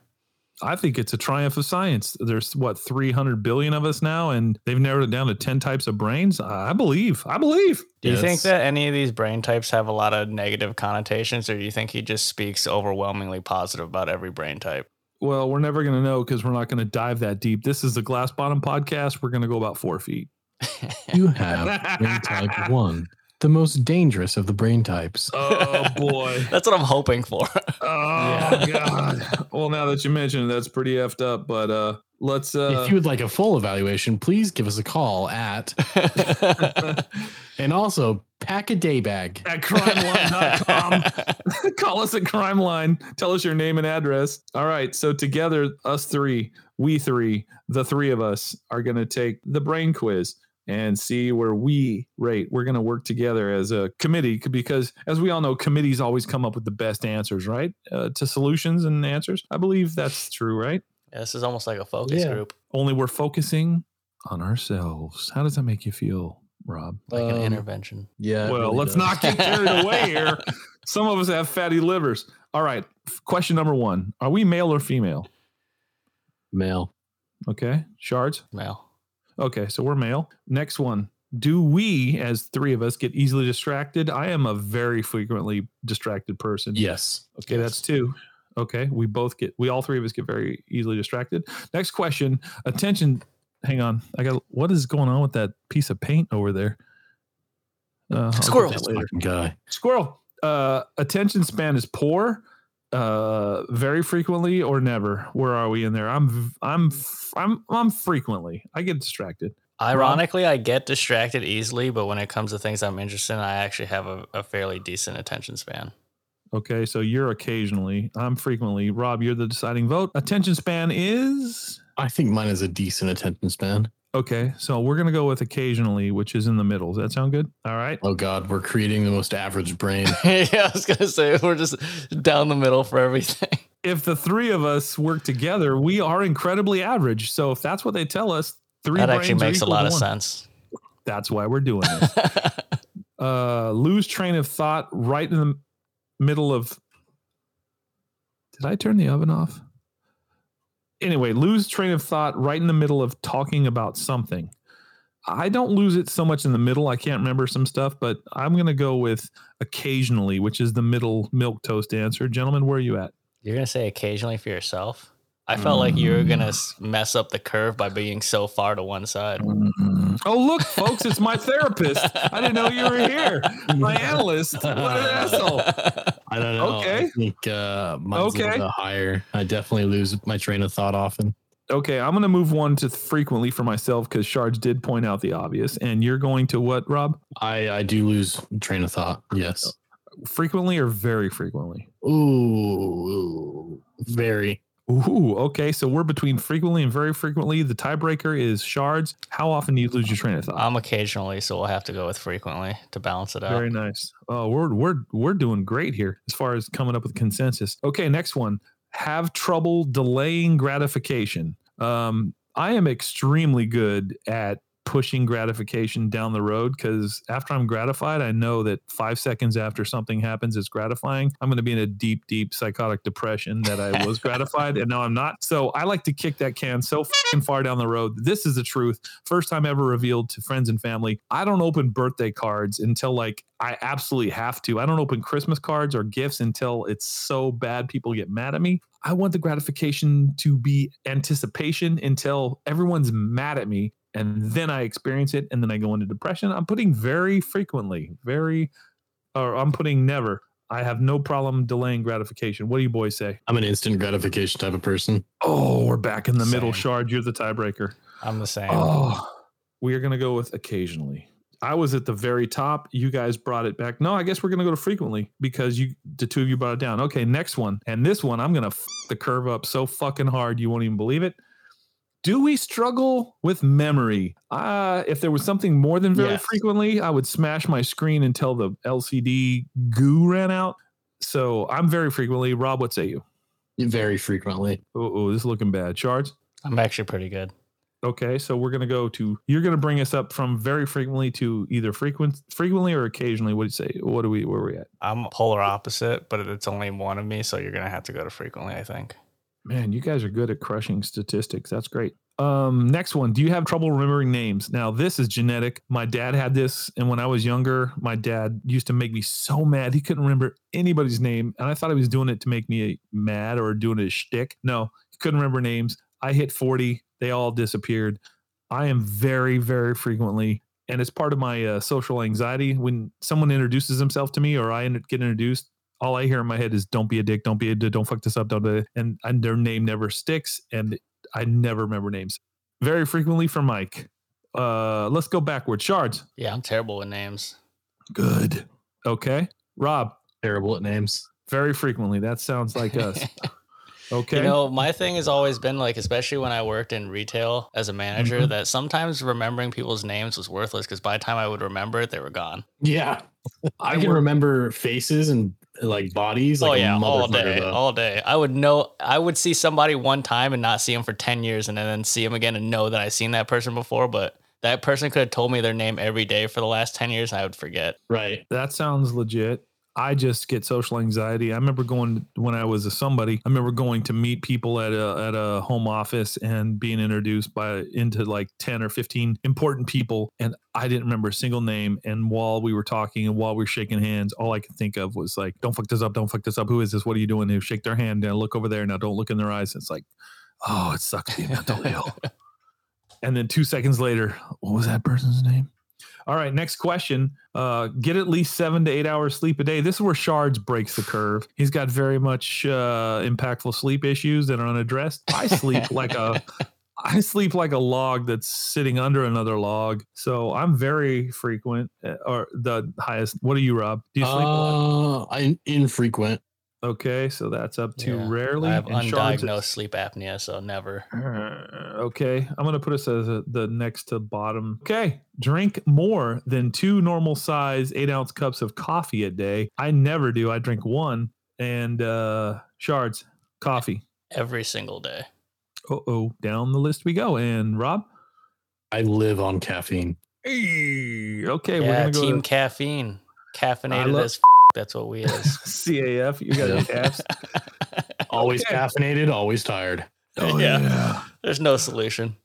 I think it's a triumph of science. There's what 300 billion of us now, and they've narrowed it down to 10 types of brains. I believe. I believe. Do you Yeah, think that any of these brain types have a lot of negative connotations, or do you think he just speaks overwhelmingly positive about every brain type? Well, we're never going to know because we're not going to dive that deep. This is the Glass Bottom podcast. We're going to go about four feet. <laughs> You have brain type one, the most dangerous of the brain types. Oh boy. <laughs> That's what I'm hoping for. Oh <laughs> god. Well, now that you mention it, that's pretty effed up. But uh let's uh if you would like a full evaluation, please give us a call at <laughs> and also Pack a day bag. at crimeline.com. Call us at Crime Line. Tell us your name and address. All right. So together, us three, we three, the three of us are going to take the brain quiz and see where we rate. We're going to work together as a committee because, as we all know, committees always come up with the best answers, right? Uh, to solutions and answers. I believe that's true, right? Yeah, this is almost like a focus Yeah. group, Only we're focusing on ourselves. How does that make you feel, Rob? like an Um, intervention. Yeah. Well, really let's does. not get carried away <laughs> here. Some of us have fatty livers. All right. Question number one Are we male or female? Male. Okay. Shards? Male. Okay. So we're male. Next one. Do we, as three of us, get easily distracted? I am a very frequently distracted person. Yes. Okay. That's two. Okay. We both get, we all three of us get very easily distracted. Next question. Attention. Hang on. I got, what is going on with that piece of paint over there? Uh, Squirrel. guy. Squirrel. Uh, attention span is poor. Uh, very frequently or never. Where are we in there? I'm v- I'm f- I'm I'm frequently. I get distracted. Ironically, I get distracted easily, but when it comes to things I'm interested in, I actually have a, a fairly decent attention span. Okay, so you're occasionally. I'm frequently. Rob, you're the deciding vote. Attention span is I think mine is a decent attention span. Okay. So we're gonna go with occasionally, which is in the middle. Does that sound good? All right. Oh God, we're creating the most average brain. <laughs> yeah, I was gonna say we're just down the middle for everything. <laughs> If the three of us work together, we are incredibly average. So if that's what they tell us, three that actually brains are makes a equal to lot of one. sense. That's why we're doing it. <laughs> uh lose train of thought right in the middle of did i turn the oven off anyway lose train of thought right in the middle of talking about something. I don't lose it so much in the middle i can't remember some stuff but i'm going to go with occasionally which is the middle milk toast answer. Gentlemen where are you at? You're gonna say occasionally for yourself. I felt like you were gonna mess up the curve by being so far to one side. oh look folks it's my therapist i didn't know you were here my <laughs> analyst what an asshole I don't know. Okay. I think uh, mine's a Okay. higher. I definitely lose my train of thought often. Okay, I'm going to move one to frequently for myself because Shards did point out the obvious. And you're going to what, Rob? I I do lose train of thought. Yes. Frequently or very frequently? Ooh, very. Ooh, okay. So we're between frequently and very frequently. The tiebreaker is Shards. How often do you lose your train of thought? I'm occasionally, so we'll have to go with frequently to balance it out. Very nice. Oh, we're we're we're doing great here as far as coming up with consensus. Okay, next one. Have trouble delaying gratification. Um, I am extremely good at pushing gratification down the road because after I'm gratified, I know that five seconds after something happens, it's gratifying. I'm going to be in a deep, deep psychotic depression that I was gratified and now I'm not. So I like to kick that can so far down the road. This is the truth. First time ever revealed to friends and family. I don't open birthday cards until like I absolutely have to. I don't open Christmas cards or gifts until it's so bad people get mad at me. I want the gratification to be anticipation until everyone's mad at me and then I experience it and then I go into depression. I'm putting very frequently, very, or I'm putting never. I have no problem delaying gratification. What do you boys say? I'm an instant gratification type of person. Oh, we're back in the middle. Shard, you're the tiebreaker. I'm the same. Oh, we are going to go with occasionally. I was at the very top. You guys brought it back. No, I guess we're going to go to frequently because you, the two of you brought it down. Okay, next one. And this one, I'm going to f- the curve up so fucking hard you won't even believe it. Do we struggle with memory? Uh, if there was something more than very Yes. frequently, I would smash my screen until the LCD goo ran out. So I'm very frequently. Rob, what say you? Very frequently. Oh, oh this is looking bad. Shards? I'm actually pretty good. Okay, so we're gonna go to you're gonna bring us up from very frequently to either frequent frequently or occasionally. What do you say? What do we where are we at? I'm polar opposite, but it's only one of me, so you're gonna have to go to frequently. I think. Man, you guys are good at crushing statistics. That's great. Um, next one. Do you have trouble remembering names? Now, this is genetic. My dad had this, and when I was younger, my dad used to make me so mad. He couldn't remember anybody's name, and I thought he was doing it to make me mad or doing as shtick. No, he couldn't remember names. I hit 40. They all disappeared. I am very, very frequently, and it's part of my uh, social anxiety. When someone introduces himself to me or I get introduced, all I hear in my head is "Don't be a dick, don't be a dick, don't fuck this up, don't." do. And, and their name never sticks, and I never remember names. Very frequently for Mike. Uh, let's go backwards. Shards. Yeah, I'm terrible with names. Good. Okay. Rob, Terrible at names. very frequently. That sounds like us. <laughs> Okay. You know, my thing has always been like, especially when I worked in retail as a manager, Mhm. that sometimes remembering people's names was worthless because by the time I would remember it, they were gone. Yeah. <laughs> I I can work- remember faces and like bodies. Like oh yeah, all day, though. all day. I would know. I would see somebody one time and not see him for ten years, and then see him again and know that I seen that person before. But that person could have told me their name every day for the last ten years, and I would forget. Right. That sounds legit. I just get social anxiety. I remember going when I was a somebody. I remember going to meet people at a at a home office and being introduced by into like ten or fifteen important people, and I didn't remember a single name. And while we were talking and while we were shaking hands, all I could think of was like, "Don't fuck this up! Don't fuck this up! Who is this? What are you doing?" They shake their hand. and look over there. Now don't look in their eyes. It's like, oh, it sucks being mentally ill. <laughs> And then two seconds later, what was that person's name? All right, next question. Uh, get at least seven to eight hours sleep a day. This is where Shards breaks the curve. He's got very much uh, impactful sleep issues that are unaddressed. I sleep like a, <laughs> I sleep like a log that's sitting under another log. So I'm very frequent, uh, or the highest. What are you, Rob? Do you sleep? Uh, I'm infrequent. Okay, so that's up to Yeah, rarely. I have and Shards is- undiagnosed sleep apnea, so never. Uh, okay, I'm gonna put us as a, the next to bottom. Okay, drink more than two normal size eight ounce cups of coffee a day. I never do. I drink one. And uh shards coffee. Every single day. Uh oh, down the list we go. And Rob. I live on caffeine. Hey, okay, we're yeah, gonna go team to caffeine, caffeinated love- as. F- that's what we is. <laughs> CAF. You got Yeah. the Fs. Always Okay. caffeinated, always tired. Oh, Yeah. There's no solution.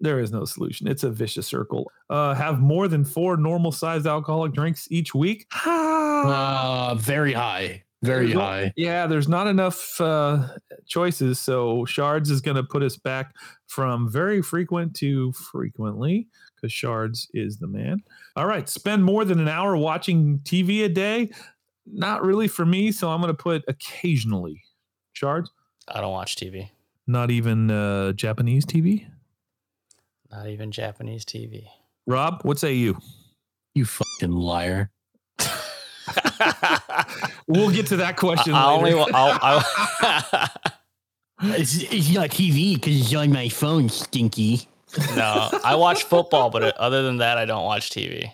There is no solution. It's a vicious circle. Uh, have more than four normal sized alcoholic drinks each week. <sighs> Uh, very high. Very There's no- high. Yeah, there's not enough uh, choices. So Shards is going to put us back from very frequent to frequently because Shards is the man. All right. Spend more than an hour watching TV a day. Not really for me. So I'm going to put occasionally. Shards, I don't watch TV. not even uh, Japanese TV. Not even Japanese TV. Rob, what say you? You fucking liar. <laughs> We'll get to that question. I only. later. wa- I'll, I'll <laughs> It's, it's not TV because it's on my phone, stinky. no, I watch football, but uh, other than that, I don't watch TV.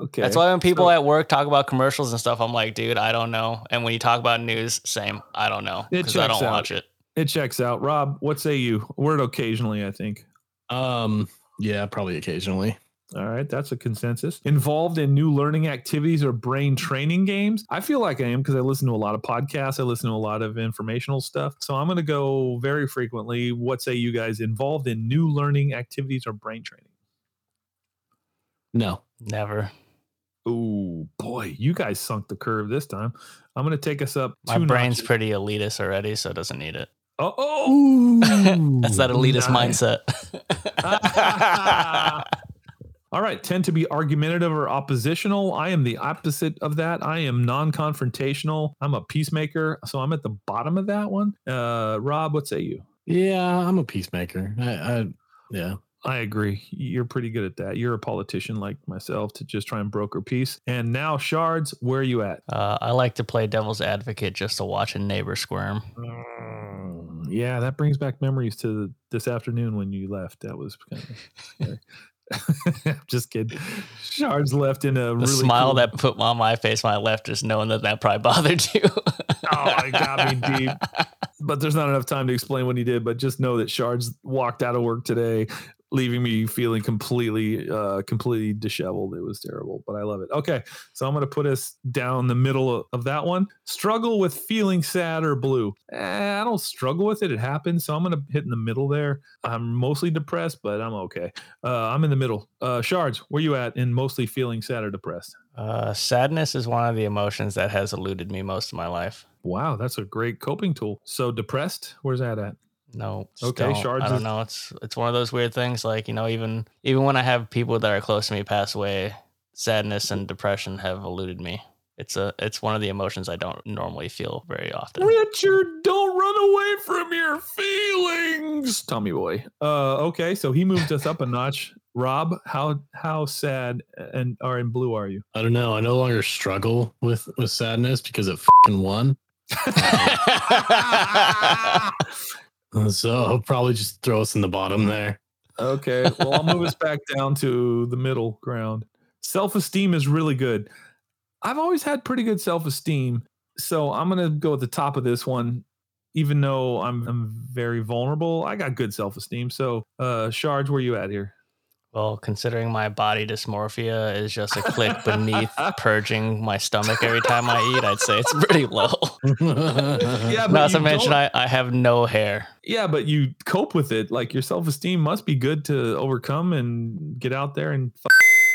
Okay. That's why when people so- at work talk about commercials and stuff, I'm like, dude, I don't know. And when you talk about news, same, I don't know because I don't out. watch it. it checks out. Rob, what say you? Word occasionally, I think. Um, yeah, probably occasionally. All right, that's a consensus. Involved in new learning activities or brain training games? I feel like I am because I listen to a lot of podcasts. I listen to a lot of informational stuff. So I'm going to go very frequently. What say you guys? Involved in new learning activities or brain training? No. Never. Oh boy, you guys sunk the curve this time. I'm going to take us up. My two brain's notches. pretty elitist already, so it doesn't need it. Oh, oh. <laughs> That's that elitist nice. mindset. <laughs> All right, tend to be argumentative or oppositional. I am the opposite of that. I am non-confrontational. I'm a peacemaker, so I'm at the bottom of that one. Uh, Rob, what say you? Yeah, I'm a peacemaker. I, I yeah. I agree. You're pretty good at that. You're a politician like myself to just try and broker peace. And now, Shards, where are you at? uh, I like to play devil's advocate just to watch a neighbor squirm. Mm, yeah, that brings back memories to this afternoon when you left. That was kind of. <laughs> just kidding. Shards left in a The really smile cool- that put on my face when I left, just knowing that that probably <laughs> bothered you. Oh, it got me deep. <laughs> But there's not enough time to explain what he did. But just know that Shards walked out of work today, leaving me feeling completely, uh, completely disheveled. It was terrible, but I love it. Okay, so I'm gonna put us down the middle of, that one. Struggle with feeling sad or blue. Eh, I don't struggle with it. It happens. So I'm gonna hit in the middle there. I'm mostly depressed, but I'm okay. Uh, I'm in the middle. Uh, Shards, where you at in mostly feeling sad or depressed? Uh, sadness is one of the emotions that has eluded me most of my life. Wow, that's a great coping tool. So depressed, where's that at? No. just Okay, don't. shards I don't is- know. It's it's one of those weird things. Like you know, even even when I have people that are close to me pass away, sadness and depression have eluded me. It's a it's one of the emotions I don't normally feel very often. Richard, don't run away from your feelings. Tommy boy. Uh okay, so he moved us up a notch. Rob, how how sad and are in blue are you? I don't know. I no longer struggle with with sadness because it fucking won. <laughs> <laughs> <laughs> So probably just throw us in the bottom there. Okay. Well, I'll move us back down to the middle ground. Self esteem is really good. I've always had pretty good self esteem. So I'm going to go at the top of this one. Even though I'm, I'm very vulnerable, I got good self esteem. So, uh, Shards, where you at here? Well, considering my body dysmorphia is just a click beneath <laughs> purging my stomach every time I eat, I'd say it's pretty low. <laughs> Yeah, but Not to mention, I, I have no hair. Yeah, but you cope with it. Like your self esteem must be good to overcome and get out there and f-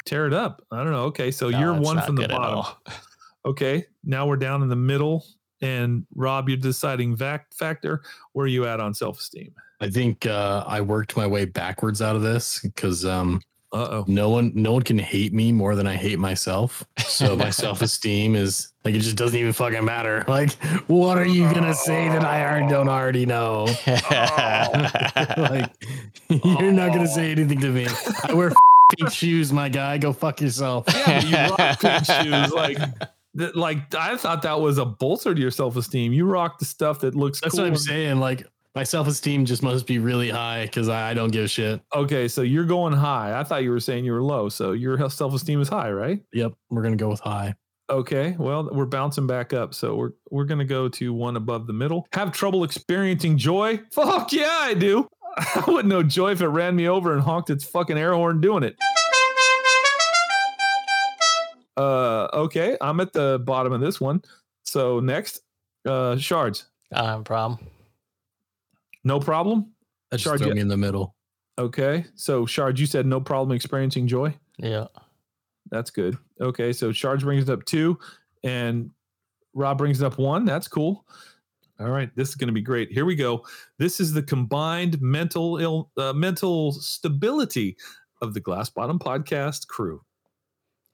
tear it up. I don't know. Okay. So No, you're one from the bottom. <laughs> Okay. Now we're down in the middle. And Rob, you're deciding vac- factor. Where are you at on self esteem? I think uh, I worked my way backwards out of this because um, no one no one can hate me more than I hate myself. So my <laughs> self esteem is like it just doesn't even fucking matter. <laughs> Like, what are you gonna say that I don't already know? <laughs> like, you're not gonna say anything to me. I wear pink shoes, my guy. Go fuck yourself. Yeah, you rock pink shoes. Like, th- like I thought that was a bolster to your self esteem. You rock the stuff that looks That's cool. what I'm saying. Like, my self esteem just must be really high because I, I don't give a shit. Okay, so you're going high. I thought you were saying you were low. So your self esteem is high, right? Yep, we're gonna go with high. Okay, well, we're bouncing back up. So we're we're gonna go to one above the middle. Have trouble experiencing joy? Fuck yeah, I do. <laughs> I wouldn't know joy if it ran me over and honked its fucking air horn doing it. Uh okay, I'm at the bottom of this one. So next, uh shards. Um, problem. No problem. That just Charge me in the middle. Okay. So Shard, you said no problem experiencing joy. Yeah. That's good. Okay, so Shard brings it up two, and Rob brings it up one. That's cool. All right, this is going to be great. Here we go. This is the combined mental ill, uh, mental stability of the Glass Bottom podcast crew.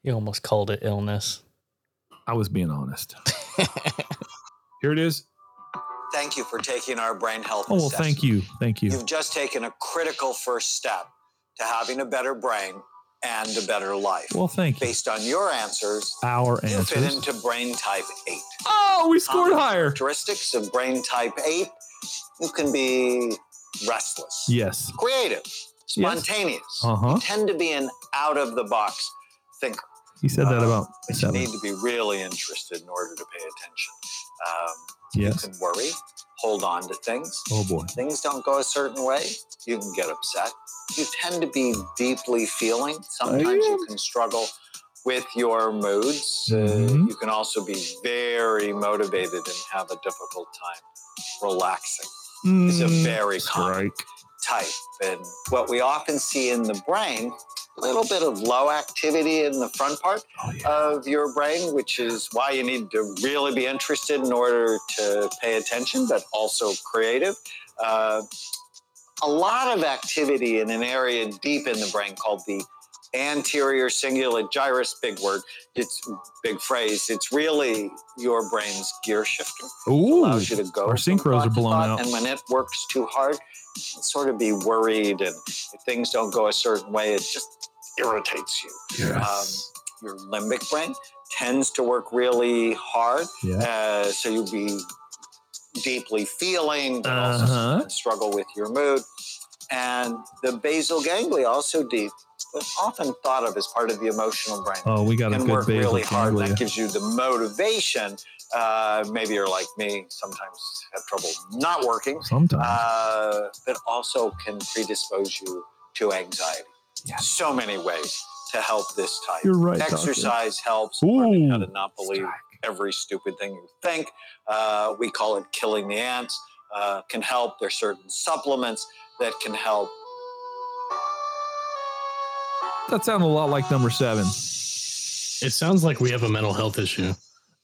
You almost called it illness. I was being honest. <laughs> Here it is. Thank you for taking our brain health Oh well, thank you, thank you. You've just taken a critical first step to having a better brain and a better life. Well, thank you. Based on your answers, Our you fit into brain type 8. Oh, we scored Common higher. Characteristics of brain type 8 you can be restless, Yes. creative, spontaneous. Uh-huh. You tend to be an out of the box thinker. He said that Uh, about you need to be really interested in order to pay attention. Um, Yes. You can worry, hold on to things. Oh boy. Things don't go a certain way, you can get upset. You tend to be deeply feeling. Sometimes you can struggle with your moods. Uh, Mhm. you can also be very motivated and have a difficult time relaxing. It's a Mm, very common type. And what we often see in the brain, little bit of low activity in the front part Oh yeah. of your brain, which is why you need to really be interested in order to pay attention, but also creative. Uh, a lot of activity in an area deep in the brain called the anterior cingulate gyrus, big word, it's big phrase. It's really your brain's gear shifter Ooh. allows you to go. our synchros are blown out. And when it works too hard, sort of be worried, and if things don't go a certain way, it just irritates you. Yes. Your limbic brain tends to work really hard, yeah. uh, so you'll be deeply feeling, but Uh-huh. sometimes struggle with your mood. And the basal ganglia, also deep, but often thought of as part of the emotional brain Oh, we got a good work really hard. That gives you the motivation. Uh, maybe you're like me, sometimes have trouble not working, Sometimes. uh, but also can predispose you to anxiety. Yes. So many ways to help this type. You're right. doctor. Exercise helps. Learning how to not believe every stupid thing you think. Uh, we call it killing the ants. Uh, can help. There's certain supplements that can help. That sounds a lot like number seven. It sounds like we have a mental health issue.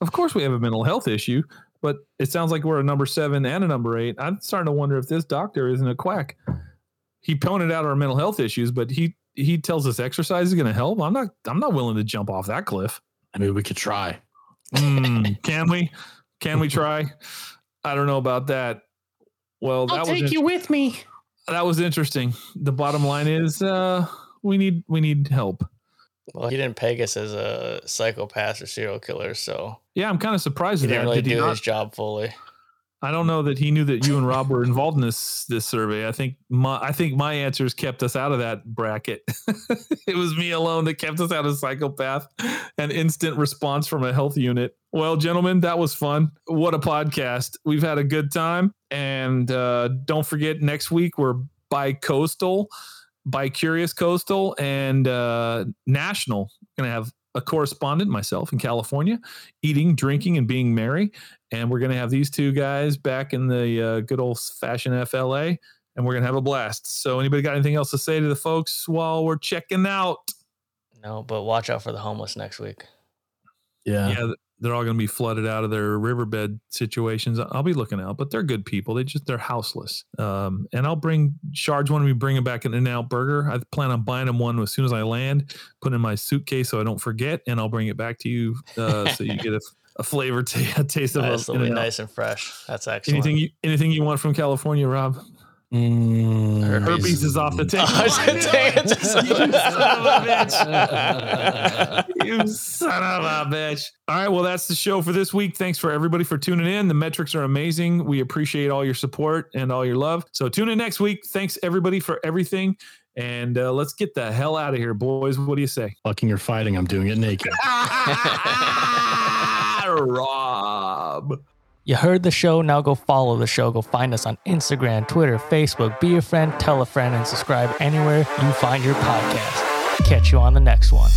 Of course, we have a mental health issue, but it sounds like we're a number seven and a number eight. I'm starting to wonder if this doctor isn't a quack. He pointed out our mental health issues, but he he tells us exercise is going to help. I'm not. I'm not willing to jump off that cliff. I mean, we could try. Mm, can we? Can we try? I don't know about that. Well, that was you with me. that was interesting. The bottom line is, uh, we need we need help. Well, he didn't peg us as a psychopath or serial killer, so Yeah, I'm kind of surprised he didn't that. really Did do not- his job fully. I don't know that he knew that you and Rob were involved in this this survey. I think my I think my answers kept us out of that bracket. <laughs> it was me alone that kept us out of psychopath and instant response from a health unit. Well, gentlemen, that was fun. What a podcast. We've had a good time. And uh, don't forget next week we're by coastal, by curious coastal and uh, national. Gonna have a correspondent, myself in California, eating, drinking, and being merry and we're going to have these two guys back in the uh, good old fashioned FLA, and we're going to have a blast. So, anybody got anything else to say to the folks while we're checking out? No, but watch out for the homeless next week. Yeah. Yeah, th- they're all going to be flooded out of their riverbed situations. I'll be looking out, but they're good people. They just they're houseless. Um, and I'll bring Shards one. We bring him back an In-N-Out Burger. I plan on buying them one as soon as I land. Put in my suitcase so I don't forget, and I'll bring it back to you uh, so you get a, a flavor t- <laughs> a taste of Nice, a, it'll nice and fresh. That's excellent. Anything you anything you want from California, Rob? Mm, Herpes. Herpes is off the <laughs> table. Oh, I was gonna say it just- you son of a bitch. you son of a bitch. All right. Well, that's the show for this week. Thanks for everybody for tuning in. The metrics are amazing. We appreciate all your support and all your love. So tune in next week. Thanks everybody for everything. And uh, let's get the hell out of here, boys. What do you say? Fucking or fighting, I'm doing it naked. <laughs> Rob. You heard the show, now go follow the show. Go find us on Instagram, Twitter, Facebook. Be a friend, tell a friend, and subscribe anywhere you find your podcast. Catch you on the next one.